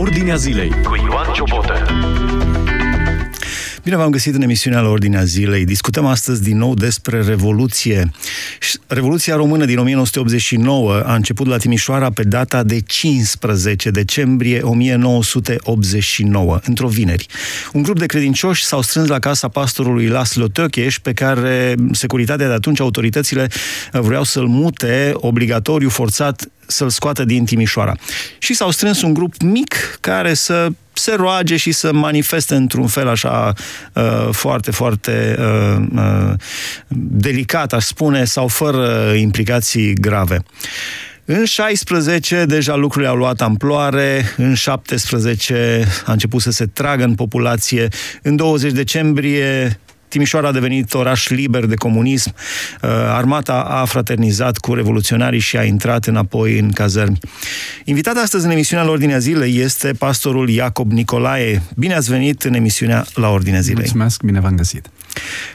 Ordinea zilei cu Ioan Ciobotă. Bine v-am găsit în emisiunea la Ordinea Zilei. Discutăm astăzi din nou despre Revoluție. Revoluția română din 1989 a început la Timișoara pe data de 15 decembrie 1989, într-o vineri. Un grup de credincioși s-au strâns la casa pastorului Laslo Tökeș, pe care securitatea de atunci, autoritățile vreau să-l mute obligatoriu, forțat să-l scoată din Timișoara. Și s-au strâns un grup mic care să se roage și să manifeste într-un fel așa uh, foarte, foarte uh, uh, delicat, aș spune, sau fără implicații grave. În 16 deja lucrurile au luat amploare, în 17 a început să se tragă în populație, în 20 decembrie Timișoara a devenit oraș liber de comunism, uh, armata a fraternizat cu revoluționarii și a intrat înapoi în cazărmi. Invitat astăzi în emisiunea la Ordinea Zilei este pastorul Iacob Nicolae. Bine ați venit în emisiunea la Ordinea Zilei. Mulțumesc, bine v-am găsit.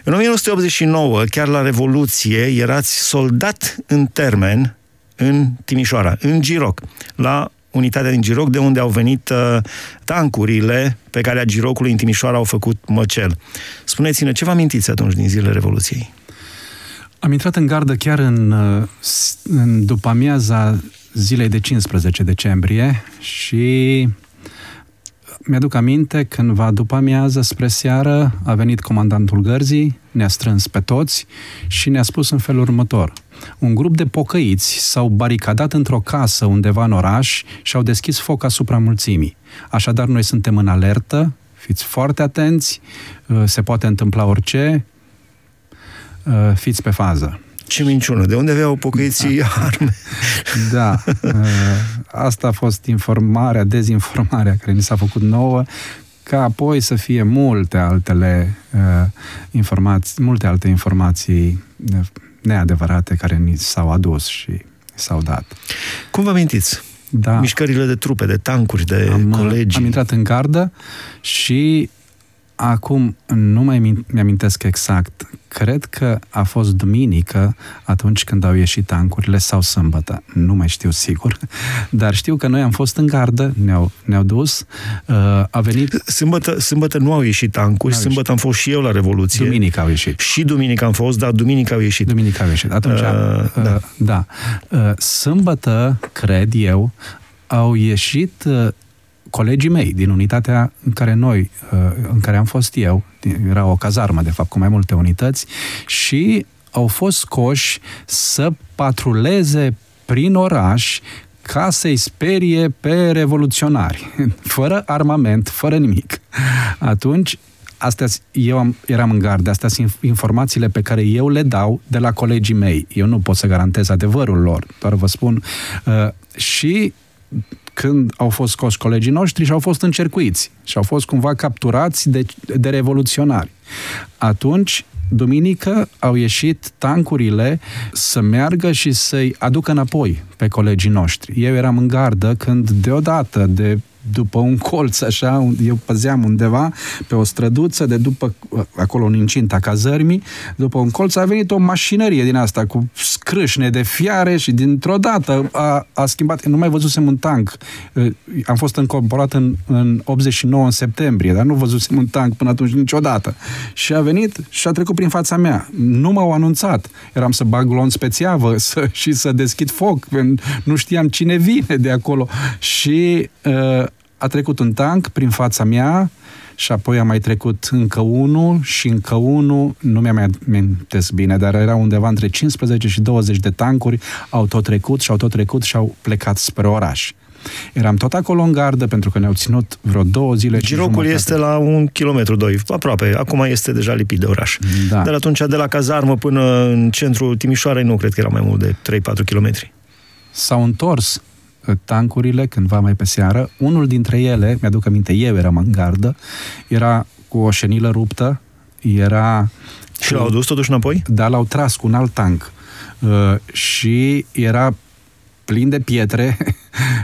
În 1989, chiar la Revoluție, erați soldat în termen în Timișoara, în Giroc, la unitatea din Giroc, de unde au venit uh, tancurile pe care a Girocului în Timișoara au făcut măcel. Spuneți-ne, ce vă amintiți atunci din zilele Revoluției? Am intrat în gardă chiar în, uh, în după amiaza zilei de 15 decembrie și mi-aduc aminte cândva după amiază, spre seară, a venit comandantul gărzii, ne-a strâns pe toți și ne-a spus în felul următor. Un grup de pocăiți s-au baricadat într-o casă undeva în oraș și au deschis foc asupra mulțimii. Așadar, noi suntem în alertă, fiți foarte atenți, uh, se poate întâmpla orice, uh, fiți pe fază. Ce minciună! De unde aveau pocăiții da. arme? Da. Uh, asta a fost informarea, dezinformarea care ni s-a făcut nouă, ca apoi să fie multe altele informații, multe alte informații neadevărate care ni s-au adus și s-au dat. Cum vă amintiți? Da. Mișcările de trupe, de tancuri, de am, colegi. Am intrat în gardă și Acum, nu mai mi-amintesc exact. Cred că a fost duminică atunci când au ieșit tancurile sau sâmbătă. Nu mai știu sigur. Dar știu că noi am fost în gardă, ne-au, ne-au dus. Uh, a venit... Sâmbătă, sâmbătă nu au ieșit tancuri, sâmbătă ieșit. am fost și eu la Revoluție. Duminică au ieșit. Și duminică am fost, dar duminică au ieșit. Duminică au ieșit. Atunci, uh, uh, da. da. Uh, sâmbătă, cred eu, au ieșit uh, colegii mei din unitatea în care noi, uh, în care am fost eu, era o cazarmă, de fapt, cu mai multe unități, și au fost scoși să patruleze prin oraș ca să-i sperie pe revoluționari, fără armament, fără nimic. Atunci, astea, eu am, eram în gardă, astea sunt informațiile pe care eu le dau de la colegii mei. Eu nu pot să garantez adevărul lor, doar vă spun. Uh, și când au fost scoși colegii noștri și au fost încercuiți și au fost cumva capturați de, de revoluționari. Atunci, duminică au ieșit tancurile să meargă și să-i aducă înapoi pe colegii noștri. Eu eram în gardă când deodată, de după un colț, așa, eu păzeam undeva pe o străduță de după, acolo în incinta cazărmii, după un colț a venit o mașinărie din asta cu scrâșne de fiare și dintr-o dată a, a schimbat, nu mai văzusem un tank. Am fost încorporat în, în 89 în septembrie, dar nu văzusem un tank până atunci niciodată. Și a venit și a trecut prin fața mea. Nu m-au anunțat. Eram să bag glonț pe țeavă să, și să deschid foc. Nu știam cine vine de acolo. Și uh, a trecut un tank prin fața mea și apoi a mai trecut încă unul și încă unul, nu mi-am mai amintesc bine, dar era undeva între 15 și 20 de tancuri, au tot trecut și au tot trecut și au plecat spre oraș. Eram tot acolo în gardă pentru că ne-au ținut vreo două zile. Girocul este la un kilometru, doi, aproape. Acum este deja lipit de oraș. Da. Dar atunci, de la cazarmă până în centrul Timișoarei, nu cred că era mai mult de 3-4 kilometri. S-au întors tancurile cândva mai pe seară. Unul dintre ele, mi-aduc aminte, eu eram în gardă, era cu o șenilă ruptă, era... Și l-au dus totuși înapoi? Da, l-au tras cu un alt tank. Uh, și era plin de pietre.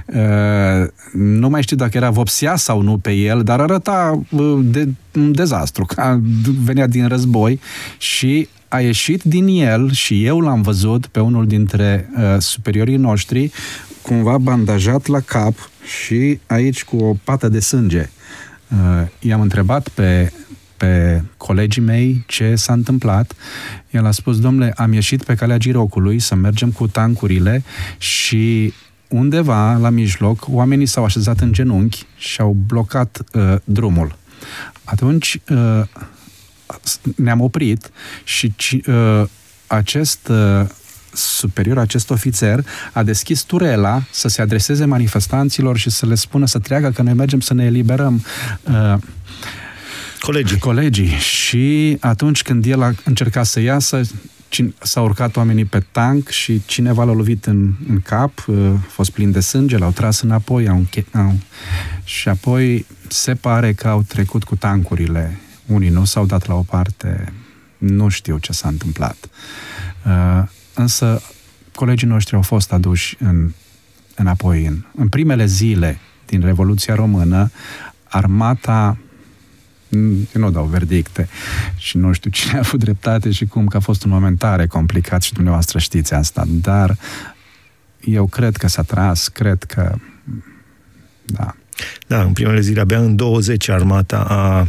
Uh, nu mai știu dacă era vopsea sau nu pe el, dar arăta uh, de un dezastru, ca venea din război și a ieșit din el și eu l-am văzut pe unul dintre uh, superiorii noștri cumva bandajat la cap și aici cu o pată de sânge. Uh, i-am întrebat pe, pe colegii mei ce s-a întâmplat. El a spus, domnule, am ieșit pe calea girocului să mergem cu tancurile și undeva la mijloc oamenii s-au așezat în genunchi și au blocat uh, drumul. Atunci uh, ne-am oprit și uh, acest uh, superior, acest ofițer, a deschis turela să se adreseze manifestanților și să le spună să treacă că noi mergem să ne eliberăm uh, colegii. colegii. Și atunci când el a încercat să iasă, s-au urcat oamenii pe tank și cineva l-a lovit în, în cap, uh, a fost plin de sânge, l-au tras înapoi, au, au, și apoi se pare că au trecut cu tancurile. Unii nu s-au dat la o parte, nu știu ce s-a întâmplat. Uh, însă colegii noștri au fost aduși în, înapoi. În, în primele zile din Revoluția Română, armata eu nu dau verdicte și nu știu cine a avut dreptate și cum, că a fost un moment tare complicat și dumneavoastră știți asta, dar eu cred că s-a tras, cred că da. Da, în primele zile, abia în 20 armata a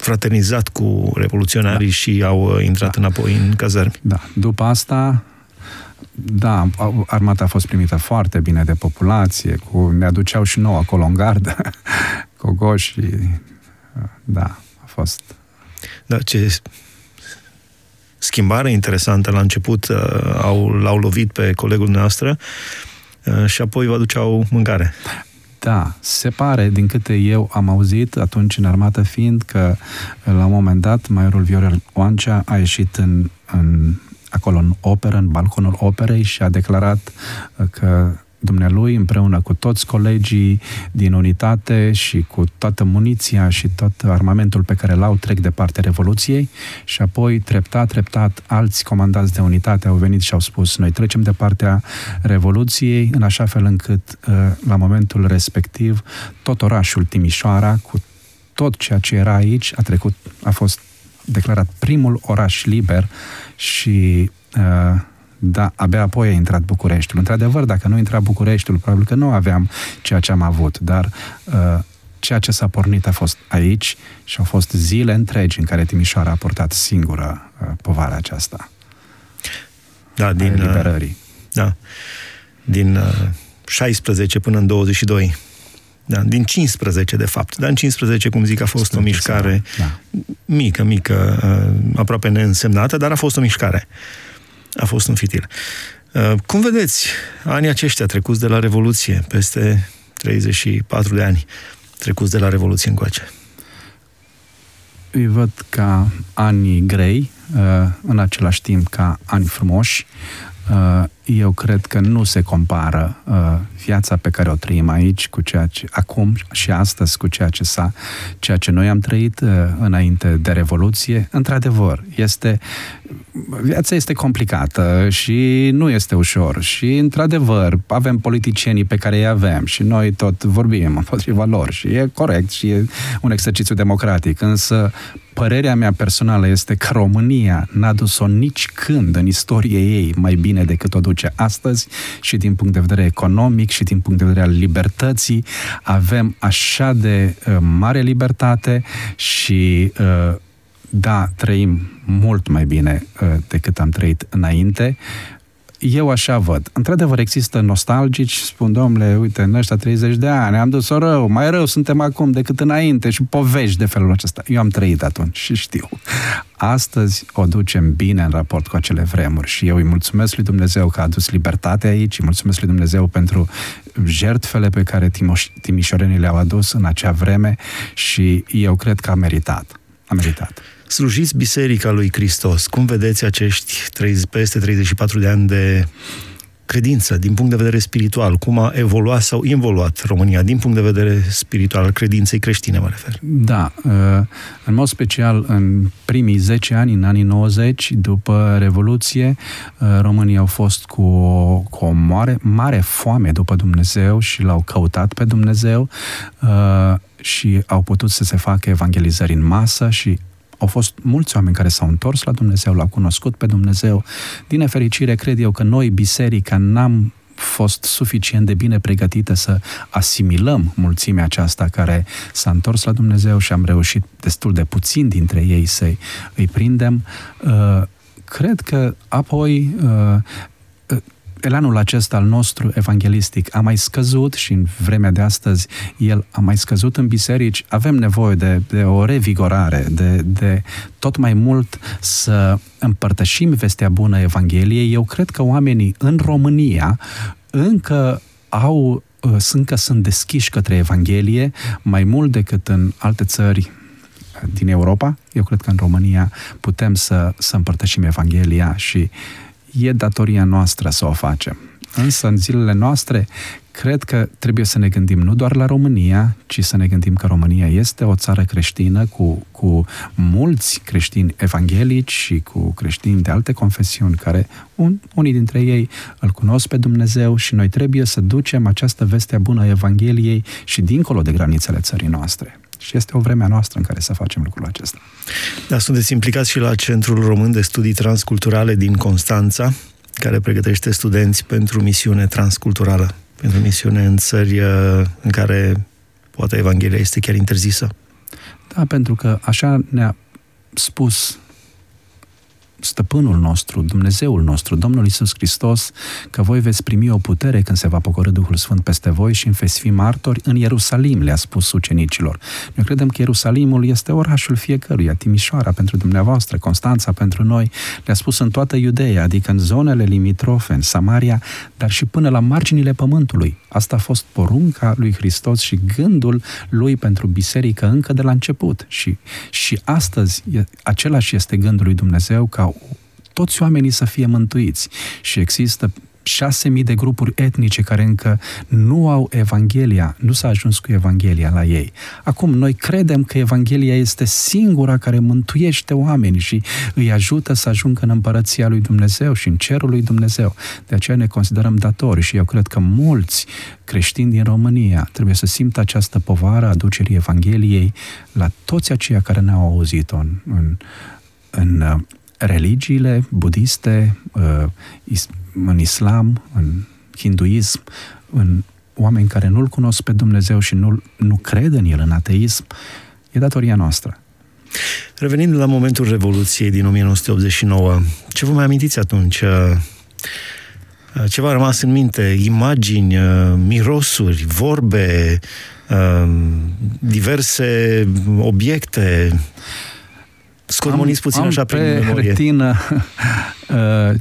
fraternizat cu revoluționarii da. și au uh, intrat da. înapoi în cazărmi. Da. După asta, da, armata a fost primită foarte bine de populație, cu, ne aduceau și nou acolo în gardă, cogoși, da, a fost... Da, ce schimbare interesantă la început, uh, au, l-au lovit pe colegul noastră uh, și apoi vă aduceau mâncare. Da, se pare, din câte eu am auzit atunci în armată fiind, că la un moment dat majorul Viorel Oancea a ieșit în, în, acolo în operă, în balconul operei și a declarat că dumnealui împreună cu toți colegii din unitate și cu toată muniția și tot armamentul pe care l-au trec de partea Revoluției. Și apoi treptat, treptat alți comandați de unitate au venit și au spus noi trecem de partea Revoluției în așa fel încât uh, la momentul respectiv tot orașul Timișoara cu tot ceea ce era aici a trecut, a fost declarat primul oraș liber și uh, da, abia apoi a intrat Bucureștiul. Într-adevăr, dacă nu intra Bucureștiul, probabil că nu aveam ceea ce am avut, dar uh, ceea ce s-a pornit a fost aici și au fost zile întregi în care Timișoara a portat singură uh, povara aceasta. Da, din... Uh, liberării. Da. Din uh, 16 până în 22. Da, din 15, de fapt. Dar în 15, cum zic, a fost o mișcare da. mică, mică, uh, aproape neînsemnată, dar a fost o mișcare. Uh, a fost un fitil. Uh, cum vedeți anii aceștia trecuți de la Revoluție, peste 34 de ani trecuți de la Revoluție încoace? Îi văd ca ani grei, uh, în același timp ca ani frumoși. Uh, eu cred că nu se compară viața pe care o trăim aici cu ceea ce acum și astăzi cu ceea ce s-a, ceea ce noi am trăit înainte de Revoluție. Într-adevăr, este viața este complicată și nu este ușor și, într-adevăr, avem politicienii pe care îi avem și noi tot vorbim împotriva lor și e corect și e un exercițiu democratic, însă părerea mea personală este că România n-a dus-o nici când în istorie ei mai bine decât o duce astăzi și din punct de vedere economic și din punct de vedere al libertății avem așa de uh, mare libertate și uh, da, trăim mult mai bine uh, decât am trăit înainte. Eu așa văd. Într-adevăr, există nostalgici, spun, domnule, uite, în ăștia 30 de ani am dus-o rău, mai rău suntem acum decât înainte și povești de felul acesta. Eu am trăit atunci și știu. Astăzi o ducem bine în raport cu acele vremuri și eu îi mulțumesc lui Dumnezeu că a adus libertate aici, îi mulțumesc lui Dumnezeu pentru jertfele pe care timișorenii le-au adus în acea vreme și eu cred că a meritat. A meritat slujiți Biserica lui Hristos. Cum vedeți acești 30, peste 34 de ani de credință, din punct de vedere spiritual, cum a evoluat sau involuat România, din punct de vedere spiritual, al credinței creștine, mă refer. Da, uh, în mod special în primii 10 ani, în anii 90, după Revoluție, uh, românii au fost cu o, cu o mare, mare foame după Dumnezeu și l-au căutat pe Dumnezeu uh, și au putut să se facă evangelizări în masă și Au fost mulți oameni care s-au întors la Dumnezeu, l-au cunoscut pe Dumnezeu. Din nefericire, cred eu că noi, biserica, n-am fost suficient de bine pregătită să asimilăm mulțimea aceasta care s-a întors la Dumnezeu și am reușit destul de puțin dintre ei să îi prindem. Uh, cred că apoi uh, elanul acesta al nostru evanghelistic a mai scăzut și în vremea de astăzi el a mai scăzut în biserici. Avem nevoie de, de o revigorare, de, de tot mai mult să împărtășim vestea bună Evangheliei. Eu cred că oamenii în România încă au uh, încă sunt deschiși către Evanghelie mai mult decât în alte țări din Europa. Eu cred că în România putem să, să împărtășim Evanghelia și e datoria noastră să o facem. Însă, în zilele noastre, cred că trebuie să ne gândim nu doar la România, ci să ne gândim că România este o țară creștină cu, cu mulți creștini evanghelici și cu creștini de alte confesiuni care un, unii dintre ei îl cunosc pe Dumnezeu și noi trebuie să ducem această veste bună a Evangheliei și dincolo de granițele țării noastre. Și este o vreme a noastră în care să facem lucrul acesta. Da, sunteți implicați și la Centrul Român de Studii Transculturale din Constanța, care pregătește studenți pentru misiune transculturală, pentru misiune în țări uh, în care poate Evanghelia este chiar interzisă. Da, pentru că așa ne-a spus stăpânul nostru, Dumnezeul nostru, Domnul Isus Hristos, că voi veți primi o putere când se va pocori Duhul Sfânt peste voi și veți fi martori în Ierusalim, le-a spus ucenicilor. Noi credem că Ierusalimul este orașul fiecăruia, Timișoara pentru dumneavoastră, Constanța pentru noi, le-a spus în toată Iudeea, adică în zonele limitrofe, în Samaria, dar și până la marginile pământului. Asta a fost porunca lui Hristos și gândul lui pentru biserică încă de la început. Și, și astăzi același este gândul lui Dumnezeu ca toți oamenii să fie mântuiți. Și există șase mii de grupuri etnice care încă nu au Evanghelia, nu s-a ajuns cu Evanghelia la ei. Acum, noi credem că Evanghelia este singura care mântuiește oamenii și îi ajută să ajungă în împărăția lui Dumnezeu și în cerul lui Dumnezeu. De aceea ne considerăm datori și eu cred că mulți creștini din România trebuie să simtă această povară a aducerii Evangheliei la toți aceia care ne-au auzit-o în, în, în religiile budiste, uh, în islam, în hinduism, în oameni care nu-L cunosc pe Dumnezeu și nu, nu cred în El, în ateism, e datoria noastră. Revenind la momentul Revoluției din 1989, ce vă mai amintiți atunci? Uh, ce v-a rămas în minte? Imagini, uh, mirosuri, vorbe, diverse obiecte? Scormoniți puțin am așa pe prin memorie. retină uh,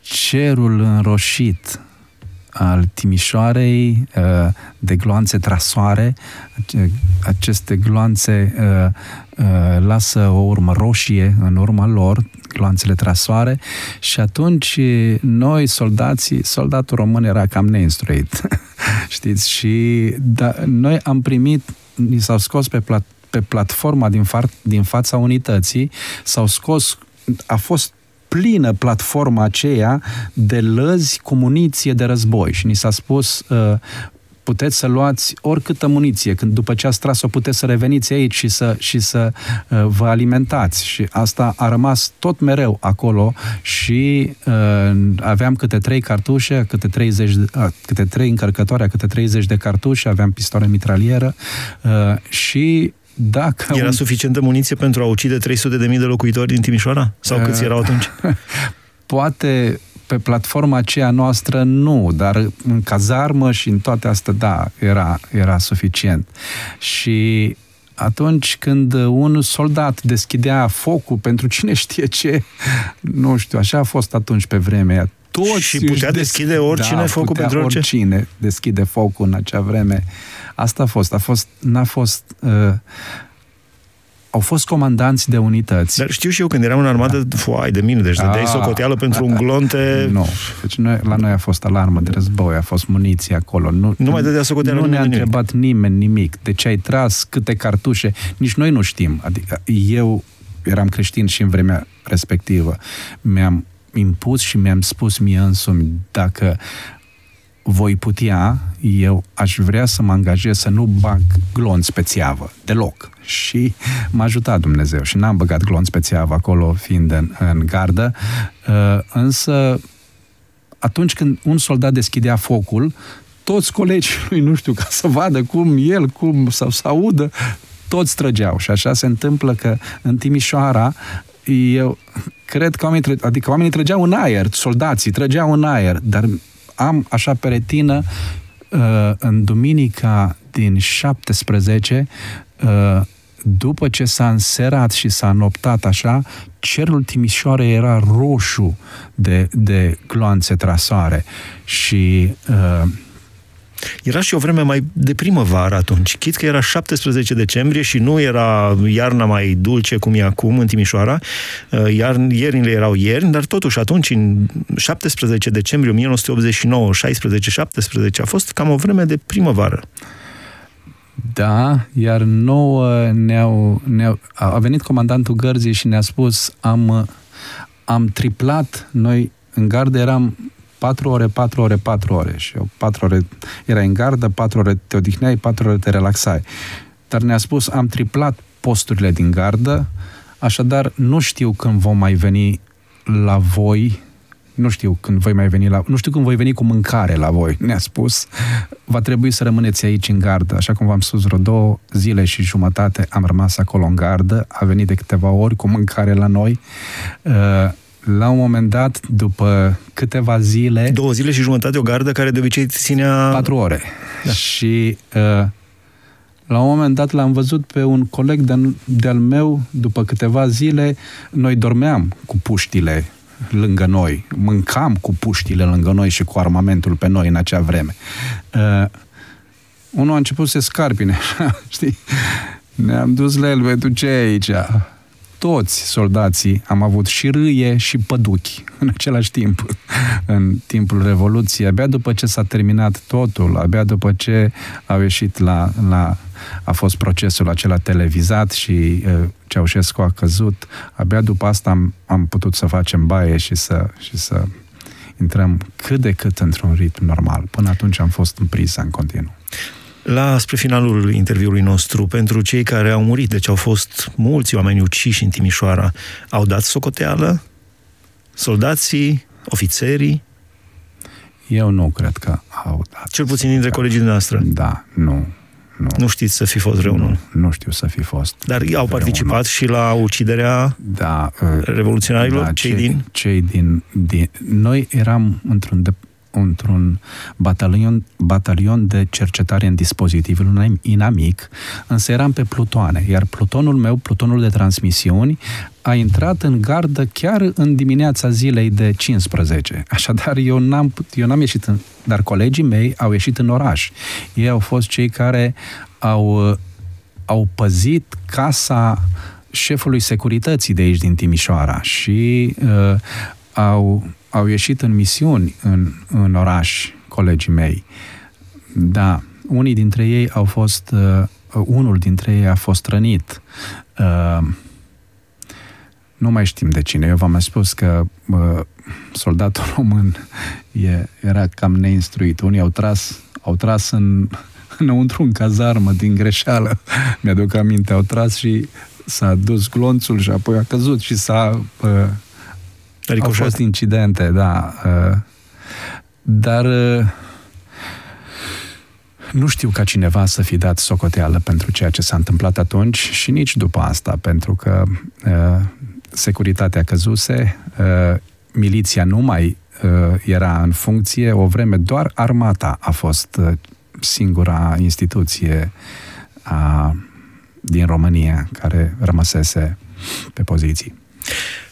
cerul înroșit al Timișoarei uh, de gloanțe trasoare. Aceste gloanțe uh, lasă o urmă roșie în urma lor, gloanțele trasoare și atunci noi, soldații, soldatul român era cam neinstruit, știți, și da, noi am primit, ni s-au scos pe plat, pe platforma din, fa- din fața unității, s-au scos, a fost plină platforma aceea de lăzi cu muniție de război și ni s-a spus uh, puteți să luați oricâtă muniție, când după ce ați tras-o puteți să reveniți aici și să, și să uh, vă alimentați. Și asta a rămas tot mereu acolo și uh, aveam câte trei cartușe, câte 30, uh, câte trei încărcătoare, câte 30 de cartușe, aveam pistoare mitralieră uh, și dacă Era un... suficientă muniție pentru a ucide 300.000 de locuitori din Timișoara? Sau câți erau atunci? Poate pe platforma aceea noastră nu, dar în cazarmă și în toate astea, da, era, era suficient. Și atunci când un soldat deschidea focul pentru cine știe ce, nu știu, așa a fost atunci pe vremea toți și putea deschide oricine da, focul pentru orice? oricine deschide focul în acea vreme. Asta a fost. A fost n-a fost... Uh, au fost comandanți de unități. Dar știu și eu, când eram în armată, da. foai de mine, deci dădeai ah. socoteală pentru un glonte... Nu, deci noi, la noi a fost alarmă de război, a fost muniție acolo. Nu, nu mai dădea socoteală Nu ne-a întrebat nimeni nimic. De ce ai tras, câte cartușe, nici noi nu știm. Adică eu eram creștin și în vremea respectivă. Mi-am impus și mi-am spus mie însumi dacă voi putea, eu aș vrea să mă angajez să nu bag glonț pe țeavă, deloc. Și m-a ajutat Dumnezeu și n-am băgat glonț pe țeavă acolo fiind în, în gardă, uh, însă atunci când un soldat deschidea focul, toți colegii lui, nu știu, ca să vadă cum el, cum sau să audă, toți trăgeau. Și așa se întâmplă că în Timișoara eu cred că oamenii, adică oamenii trăgeau în aer, soldații trăgeau în aer, dar am așa pe retină uh, în duminica din 17 uh, după ce s-a înserat și s-a noptat așa, cerul Timișoare era roșu de, de gloanțe trasoare și uh, era și o vreme mai de primăvară atunci. Chit că era 17 decembrie și nu era iarna mai dulce cum e acum în Timișoara. Uh, iar iernile erau ierni, dar totuși atunci, în 17 decembrie 1989, 16-17, a fost cam o vreme de primăvară. Da, iar nouă ne-au, ne-au, a venit comandantul gărzii și ne-a spus am, am triplat, noi în gardă eram 4 ore, 4 ore, 4 ore. Și eu 4 ore era în gardă, 4 ore te odihneai, 4 ore te relaxai. Dar ne-a spus, am triplat posturile din gardă, așadar nu știu când vom mai veni la voi, nu știu când voi mai veni la, nu știu când voi veni cu mâncare la voi, ne-a spus. Va trebui să rămâneți aici în gardă. Așa cum v-am spus, vreo două zile și jumătate am rămas acolo în gardă, a venit de câteva ori cu mâncare la noi. Uh, la un moment dat, după câteva zile... Două zile și jumătate, o gardă care de obicei ținea... Patru ore. Da. Și uh, la un moment dat l-am văzut pe un coleg de, de-al meu, după câteva zile, noi dormeam cu puștile lângă noi, mâncam cu puștile lângă noi și cu armamentul pe noi în acea vreme. Uh, unul a început să se scarpine, știi? Ne-am dus la el, băi, tu ce aici? Toți soldații am avut și râie și păduchi în același timp, în timpul Revoluției. Abia după ce s-a terminat totul, abia după ce au ieșit la, la a fost procesul acela televizat și uh, Ceaușescu a căzut, abia după asta am, am putut să facem baie și să, și să intrăm cât de cât într-un ritm normal. Până atunci am fost în priză în continuu la spre finalul interviului nostru, pentru cei care au murit, deci au fost mulți oameni uciși în Timișoara, au dat socoteală? Soldații, ofițerii? Eu nu cred că au dat. Cel puțin dintre colegii noastre. Da, nu. Nu. nu știți să fi fost vreunul. Nu, nu știu să fi fost. Dar au participat vreunul. și la uciderea da, revoluționarilor, da, cei, cei din... Cei din, din... Noi eram într-un de, într-un batalion, batalion de cercetare în dispozitivul inamic, însă eram pe plutoane, iar plutonul meu, plutonul de transmisiuni, a intrat în gardă chiar în dimineața zilei de 15. Așadar, eu n-am, eu n-am ieșit în... Dar colegii mei au ieșit în oraș. Ei au fost cei care au, au păzit casa șefului securității de aici din Timișoara și uh, au au ieșit în misiuni în, în oraș, colegii mei. Da, unii dintre ei au fost, uh, unul dintre ei a fost rănit. Uh, nu mai știm de cine. Eu v-am mai spus că uh, soldatul român e, era cam neinstruit. Unii au tras, au tras în, înăuntru în cazarmă din greșeală. Mi-aduc aminte, au tras și s-a dus glonțul și apoi a căzut și s-a uh, Ricoșat. Au fost incidente, da. Uh, dar uh, nu știu ca cineva să fi dat socoteală pentru ceea ce s-a întâmplat atunci și nici după asta, pentru că uh, securitatea căzuse, miliția nu mai era în funcție, o vreme doar armata a fost singura instituție a, din România care rămăsese pe poziții.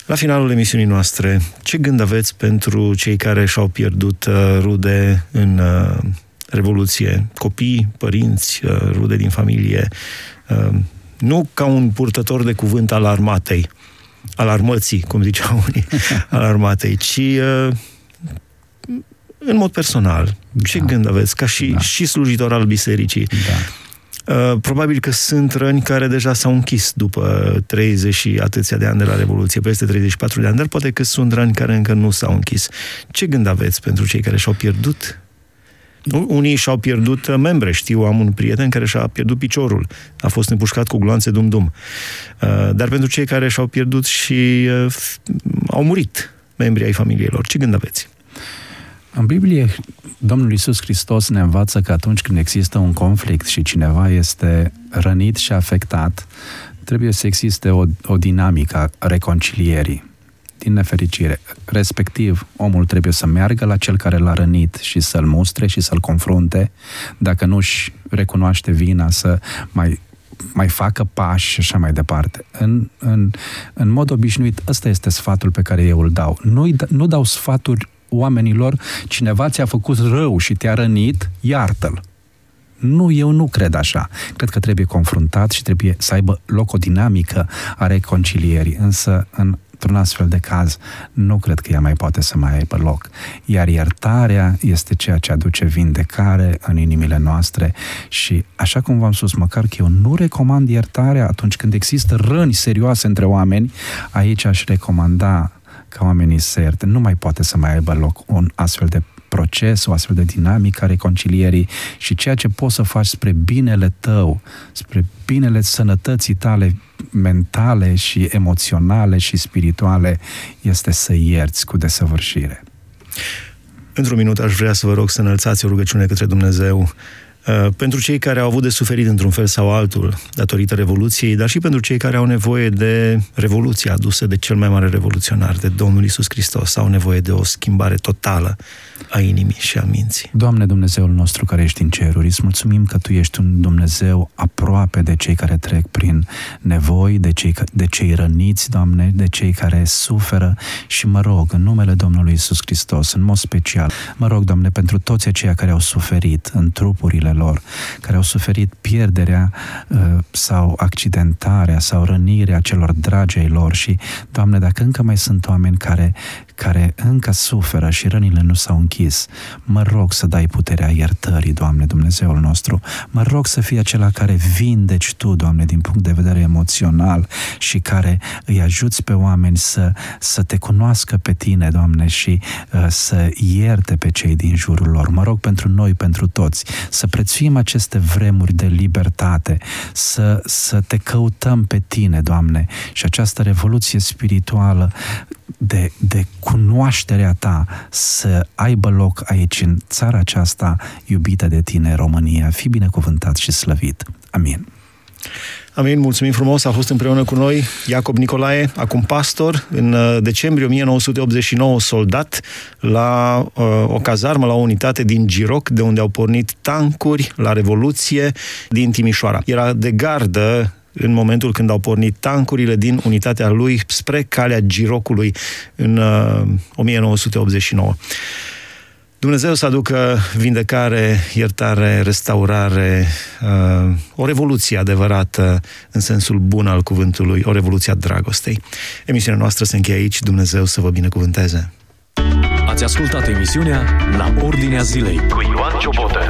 La finalul emisiunii noastre, ce gând aveți pentru cei care și-au pierdut uh, rude în uh, Revoluție? Copii, părinți, uh, rude din familie? Uh, nu ca un purtător de cuvânt al armatei, al armății, cum ziceau unii, al armatei, ci uh, în mod personal. Ce da. gând aveți? Ca și, da. și slujitor al bisericii. Da Uh, probabil că sunt răni care deja s-au închis după 30 și atâția de ani de la Revoluție, peste 34 de ani, dar poate că sunt răni care încă nu s-au închis. Ce gând aveți pentru cei care și-au pierdut Unii și-au pierdut membre. Știu, am un prieten care și-a pierdut piciorul. A fost împușcat cu gloanțe dum-dum. Uh, dar pentru cei care și-au pierdut și uh, au murit membrii ai familiei lor, ce gând aveți? În Biblie, Domnul Isus Hristos ne învață că atunci când există un conflict și cineva este rănit și afectat, trebuie să existe o, o dinamică a reconcilierii din nefericire. Respectiv, omul trebuie să meargă la cel care l-a rănit și să-l mustre și să-l confrunte. Dacă nu își recunoaște vina, să mai mai facă pași și așa mai departe. În, în, în mod obișnuit, ăsta este sfatul pe care eu îl dau. Nu, nu dau sfaturi oamenilor, cineva ți-a făcut rău și te-a rănit, iartă-l. Nu, eu nu cred așa. Cred că trebuie confruntat și trebuie să aibă loc o dinamică a reconcilierii. Însă, în într-un astfel de caz, nu cred că ea mai poate să mai aibă loc. Iar iertarea este ceea ce aduce vindecare în inimile noastre și, așa cum v-am spus, măcar că eu nu recomand iertarea atunci când există răni serioase între oameni, aici aș recomanda ca oamenii să ierte. Nu mai poate să mai aibă loc un astfel de proces, o astfel de dinamică a reconcilierii și ceea ce poți să faci spre binele tău, spre binele sănătății tale mentale și emoționale și spirituale, este să ierți cu desăvârșire. Într-un minut aș vrea să vă rog să înălțați o rugăciune către Dumnezeu Uh, pentru cei care au avut de suferit într-un fel sau altul datorită Revoluției, dar și pentru cei care au nevoie de revoluția adusă de cel mai mare revoluționar, de Domnul Isus Hristos, au nevoie de o schimbare totală a inimii și a minții. Doamne Dumnezeul nostru care ești în ceruri, îți mulțumim că Tu ești un Dumnezeu aproape de cei care trec prin nevoi, de cei, de cei răniți, Doamne, de cei care suferă și mă rog, în numele Domnului Isus Hristos, în mod special, mă rog, Doamne, pentru toți aceia care au suferit în trupurile lor, care au suferit pierderea uh, sau accidentarea sau rănirea celor dragi ai lor și, Doamne, dacă încă mai sunt oameni care, care încă suferă și rănile nu s-au închis, mă rog să dai puterea iertării, Doamne, Dumnezeul nostru. Mă rog să fii acela care vindeci Tu, Doamne, din punct de vedere emoțional și care îi ajuți pe oameni să, să te cunoască pe Tine, Doamne, și uh, să ierte pe cei din jurul lor. Mă rog pentru noi, pentru toți, să prețuim aceste vremuri de libertate, să, să te căutăm pe Tine, Doamne, și această revoluție spirituală de, de cunoașterea ta să aibă loc aici, în țara aceasta iubită de tine, România. Fi binecuvântat și slăvit. Amin. Amin, mulțumim frumos, a fost împreună cu noi Iacob Nicolae, acum pastor, în uh, decembrie 1989 soldat la uh, o cazarmă, la o unitate din Giroc, de unde au pornit tancuri la Revoluție din Timișoara. Era de gardă în momentul când au pornit tancurile din unitatea lui spre calea Girocului în uh, 1989. Dumnezeu să aducă vindecare, iertare, restaurare, uh, o revoluție adevărată în sensul bun al cuvântului, o revoluție a dragostei. Emisiunea noastră se încheie aici, Dumnezeu să vă binecuvânteze. Ați ascultat emisiunea La Ordinea Zilei cu Ioan Ciobotă.